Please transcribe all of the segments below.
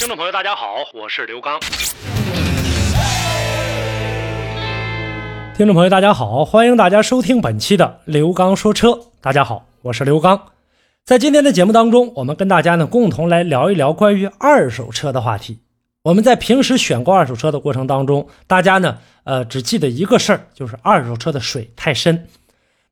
听众朋友，大家好，我是刘刚。听众朋友，大家好，欢迎大家收听本期的刘刚说车。大家好，我是刘刚。在今天的节目当中，我们跟大家呢共同来聊一聊关于二手车的话题。我们在平时选购二手车的过程当中，大家呢呃只记得一个事儿，就是二手车的水太深。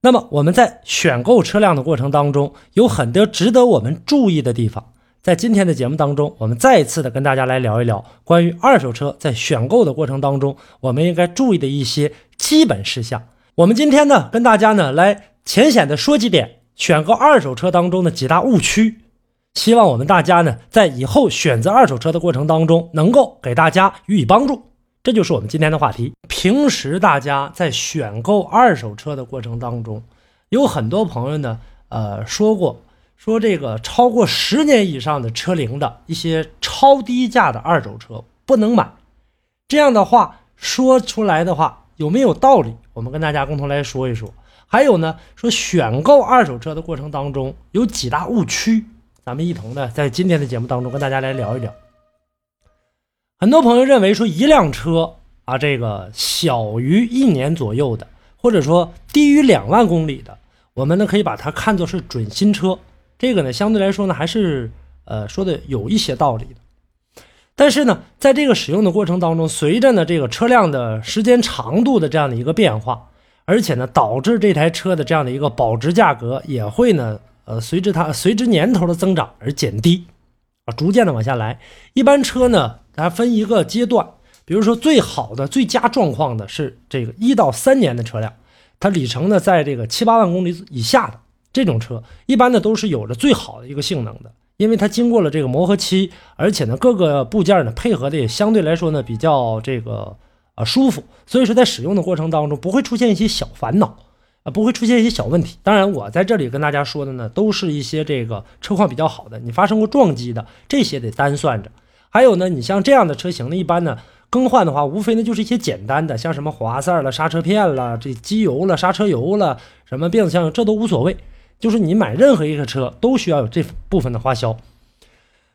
那么我们在选购车辆的过程当中，有很多值得我们注意的地方。在今天的节目当中，我们再一次的跟大家来聊一聊关于二手车在选购的过程当中，我们应该注意的一些基本事项。我们今天呢，跟大家呢来浅显的说几点选购二手车当中的几大误区，希望我们大家呢在以后选择二手车的过程当中，能够给大家予以帮助。这就是我们今天的话题。平时大家在选购二手车的过程当中，有很多朋友呢，呃，说过。说这个超过十年以上的车龄的一些超低价的二手车不能买，这样的话说出来的话有没有道理？我们跟大家共同来说一说。还有呢，说选购二手车的过程当中有几大误区，咱们一同呢在今天的节目当中跟大家来聊一聊。很多朋友认为说一辆车啊，这个小于一年左右的，或者说低于两万公里的，我们呢可以把它看作是准新车。这个呢，相对来说呢，还是呃说的有一些道理的。但是呢，在这个使用的过程当中，随着呢这个车辆的时间长度的这样的一个变化，而且呢导致这台车的这样的一个保值价格也会呢呃随着它随着年头的增长而减低啊，逐渐的往下来。一般车呢，它分一个阶段，比如说最好的最佳状况的是这个一到三年的车辆，它里程呢在这个七八万公里以下的。这种车一般呢都是有着最好的一个性能的，因为它经过了这个磨合期，而且呢各个部件呢配合的也相对来说呢比较这个啊舒服，所以说在使用的过程当中不会出现一些小烦恼啊，不会出现一些小问题。当然我在这里跟大家说的呢都是一些这个车况比较好的，你发生过撞击的这些得单算着。还有呢，你像这样的车型呢，一般呢更换的话，无非呢就是一些简单的，像什么滑塞了、刹车片了、这机油了、刹车油了、什么变速箱，这都无所谓。就是你买任何一个车都需要有这部分的花销，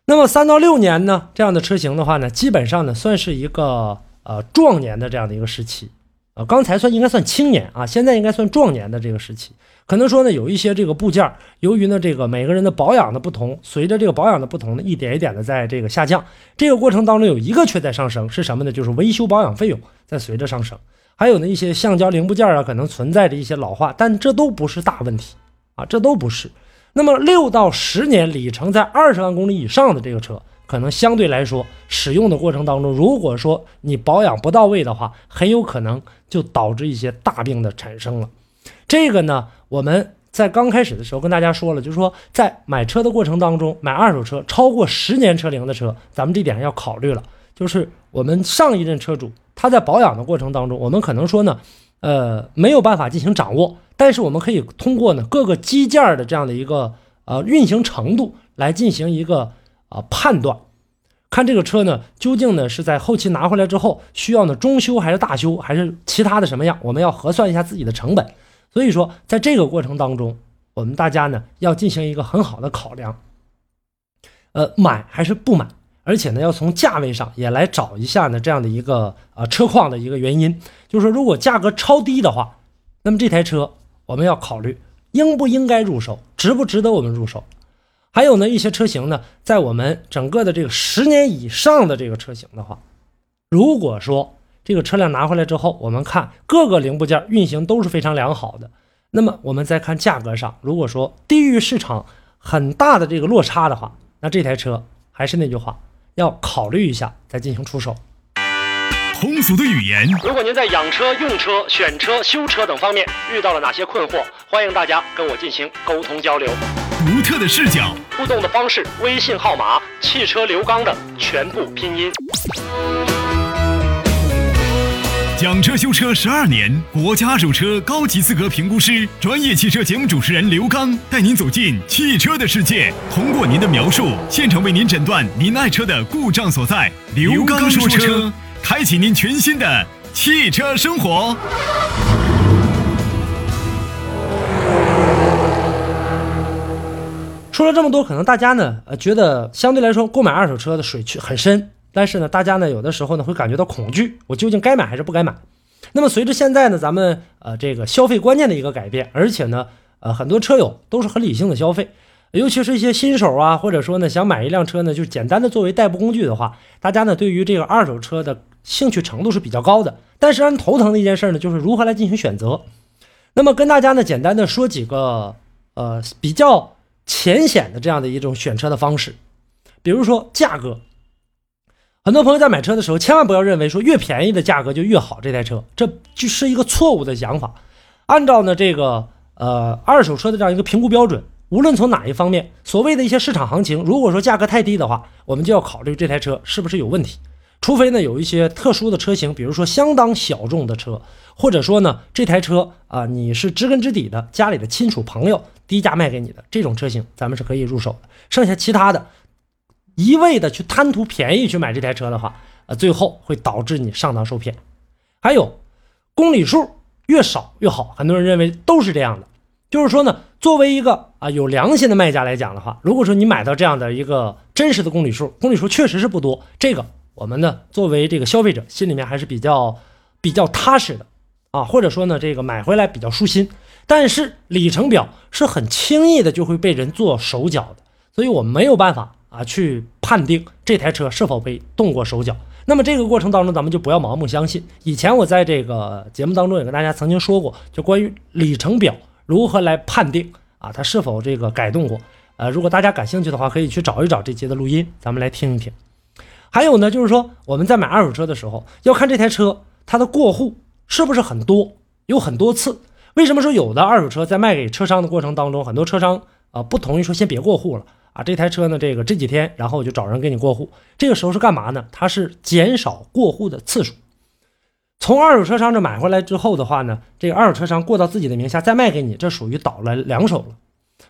那么三到六年呢，这样的车型的话呢，基本上呢算是一个呃壮年的这样的一个时期，呃，刚才算应该算青年啊，现在应该算壮年的这个时期。可能说呢，有一些这个部件，由于呢这个每个人的保养的不同，随着这个保养的不同呢，一点一点的在这个下降。这个过程当中有一个却在上升，是什么呢？就是维修保养费用在随着上升。还有呢一些橡胶零部件啊，可能存在着一些老化，但这都不是大问题。啊，这都不是。那么六到十年里程在二十万公里以上的这个车，可能相对来说使用的过程当中，如果说你保养不到位的话，很有可能就导致一些大病的产生了。这个呢，我们在刚开始的时候跟大家说了，就是说在买车的过程当中，买二手车超过十年车龄的车，咱们这点要考虑了。就是我们上一任车主他在保养的过程当中，我们可能说呢。呃，没有办法进行掌握，但是我们可以通过呢各个机件的这样的一个呃运行程度来进行一个啊判断，看这个车呢究竟呢是在后期拿回来之后需要呢中修还是大修还是其他的什么样，我们要核算一下自己的成本。所以说在这个过程当中，我们大家呢要进行一个很好的考量，呃，买还是不买。而且呢，要从价位上也来找一下呢，这样的一个呃车况的一个原因，就是说如果价格超低的话，那么这台车我们要考虑应不应该入手，值不值得我们入手。还有呢，一些车型呢，在我们整个的这个十年以上的这个车型的话，如果说这个车辆拿回来之后，我们看各个零部件运行都是非常良好的，那么我们再看价格上，如果说低于市场很大的这个落差的话，那这台车还是那句话。要考虑一下再进行出手。通俗的语言。如果您在养车、用车、选车、修车等方面遇到了哪些困惑，欢迎大家跟我进行沟通交流。独特的视角，互动的方式：微信号码“汽车刘刚”的全部拼音。讲车修车十二年，国家二手车高级资格评估师，专业汽车节目主持人刘刚带您走进汽车的世界，通过您的描述，现场为您诊断您爱车的故障所在。刘刚说车，开启您全新的汽车生活。说了这么多，可能大家呢，呃，觉得相对来说购买二手车的水很深。但是呢，大家呢有的时候呢会感觉到恐惧，我究竟该买还是不该买？那么随着现在呢咱们呃这个消费观念的一个改变，而且呢呃很多车友都是很理性的消费，尤其是一些新手啊，或者说呢想买一辆车呢就简单的作为代步工具的话，大家呢对于这个二手车的兴趣程度是比较高的。但是让人头疼的一件事呢就是如何来进行选择。那么跟大家呢简单的说几个呃比较浅显的这样的一种选车的方式，比如说价格。很多朋友在买车的时候，千万不要认为说越便宜的价格就越好，这台车这就是一个错误的想法。按照呢这个呃二手车的这样一个评估标准，无论从哪一方面，所谓的一些市场行情，如果说价格太低的话，我们就要考虑这台车是不是有问题。除非呢有一些特殊的车型，比如说相当小众的车，或者说呢这台车啊你是知根知底的家里的亲属朋友低价卖给你的这种车型，咱们是可以入手的。剩下其他的。一味的去贪图便宜去买这台车的话，呃，最后会导致你上当受骗。还有，公里数越少越好，很多人认为都是这样的。就是说呢，作为一个啊有良心的卖家来讲的话，如果说你买到这样的一个真实的公里数，公里数确实是不多，这个我们呢作为这个消费者心里面还是比较比较踏实的啊，或者说呢这个买回来比较舒心。但是里程表是很轻易的就会被人做手脚的，所以我们没有办法。啊，去判定这台车是否被动过手脚。那么这个过程当中，咱们就不要盲目相信。以前我在这个节目当中也跟大家曾经说过，就关于里程表如何来判定啊，它是否这个改动过。呃，如果大家感兴趣的话，可以去找一找这节的录音，咱们来听一听。还有呢，就是说我们在买二手车的时候，要看这台车它的过户是不是很多，有很多次。为什么说有的二手车在卖给车商的过程当中，很多车商啊不同意说先别过户了？啊，这台车呢，这个这几天，然后我就找人给你过户。这个时候是干嘛呢？它是减少过户的次数。从二手车商这买回来之后的话呢，这个二手车商过到自己的名下再卖给你，这属于倒了两手了。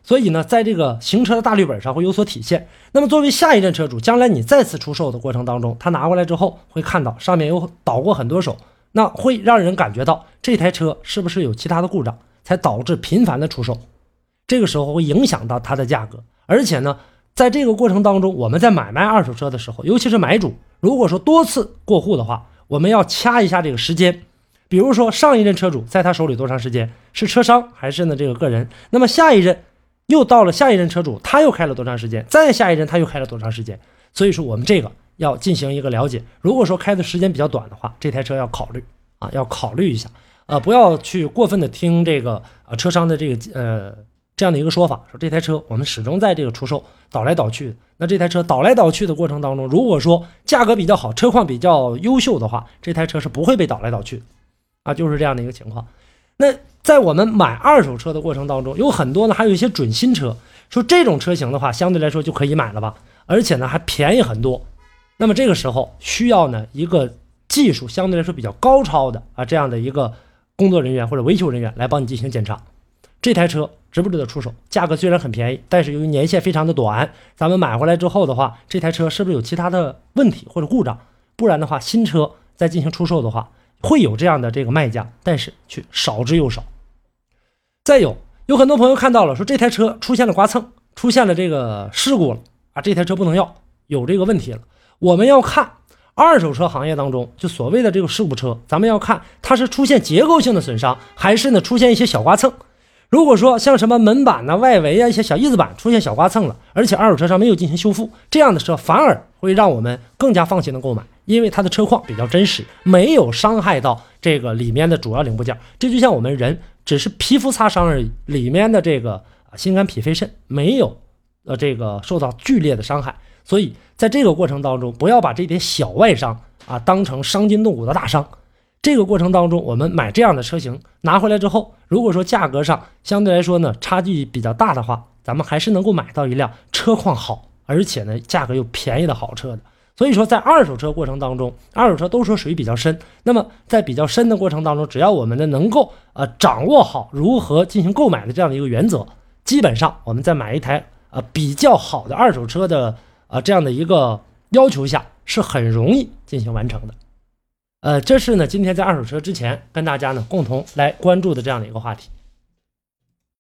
所以呢，在这个行车的大绿本上会有所体现。那么作为下一任车主，将来你再次出售的过程当中，他拿过来之后会看到上面有倒过很多手，那会让人感觉到这台车是不是有其他的故障，才导致频繁的出售。这个时候会影响到它的价格。而且呢，在这个过程当中，我们在买卖二手车的时候，尤其是买主，如果说多次过户的话，我们要掐一下这个时间。比如说上一任车主在他手里多长时间，是车商还是呢这个个人？那么下一任又到了下一任车主，他又开了多长时间？再下一任他又开了多长时间？所以说我们这个要进行一个了解。如果说开的时间比较短的话，这台车要考虑啊，要考虑一下，呃，不要去过分的听这个呃车商的这个呃。这样的一个说法，说这台车我们始终在这个出售，倒来倒去。那这台车倒来倒去的过程当中，如果说价格比较好，车况比较优秀的话，这台车是不会被倒来倒去，啊，就是这样的一个情况。那在我们买二手车的过程当中，有很多呢，还有一些准新车，说这种车型的话，相对来说就可以买了吧，而且呢还便宜很多。那么这个时候需要呢一个技术相对来说比较高超的啊这样的一个工作人员或者维修人员来帮你进行检查，这台车。值不值得出手？价格虽然很便宜，但是由于年限非常的短，咱们买回来之后的话，这台车是不是有其他的问题或者故障？不然的话，新车在进行出售的话，会有这样的这个卖家，但是却少之又少。再有，有很多朋友看到了，说这台车出现了刮蹭，出现了这个事故了啊，这台车不能要，有这个问题了。我们要看二手车行业当中，就所谓的这个事故车，咱们要看它是出现结构性的损伤，还是呢出现一些小刮蹭。如果说像什么门板呐、外围啊一些小翼子板出现小刮蹭了，而且二手车上没有进行修复，这样的车反而会让我们更加放心的购买，因为它的车况比较真实，没有伤害到这个里面的主要零部件。这就像我们人只是皮肤擦伤而已，里面的这个啊心肝脾肺肾没有呃这个受到剧烈的伤害。所以在这个过程当中，不要把这点小外伤啊当成伤筋动骨的大伤。这个过程当中，我们买这样的车型拿回来之后，如果说价格上相对来说呢差距比较大的话，咱们还是能够买到一辆车况好，而且呢价格又便宜的好车的。所以说，在二手车过程当中，二手车都说水比较深。那么在比较深的过程当中，只要我们呢能够呃掌握好如何进行购买的这样的一个原则，基本上我们在买一台呃比较好的二手车的呃这样的一个要求下，是很容易进行完成的。呃，这是呢，今天在二手车之前跟大家呢共同来关注的这样的一个话题。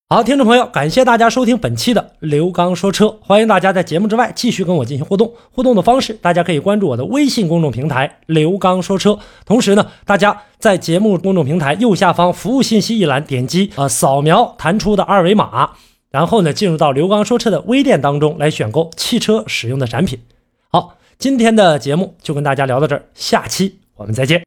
好，听众朋友，感谢大家收听本期的刘刚说车，欢迎大家在节目之外继续跟我进行互动。互动的方式，大家可以关注我的微信公众平台“刘刚说车”，同时呢，大家在节目公众平台右下方服务信息一栏点击呃扫描弹出的二维码，然后呢进入到刘刚说车的微店当中来选购汽车使用的产品。好，今天的节目就跟大家聊到这儿，下期。我们再见。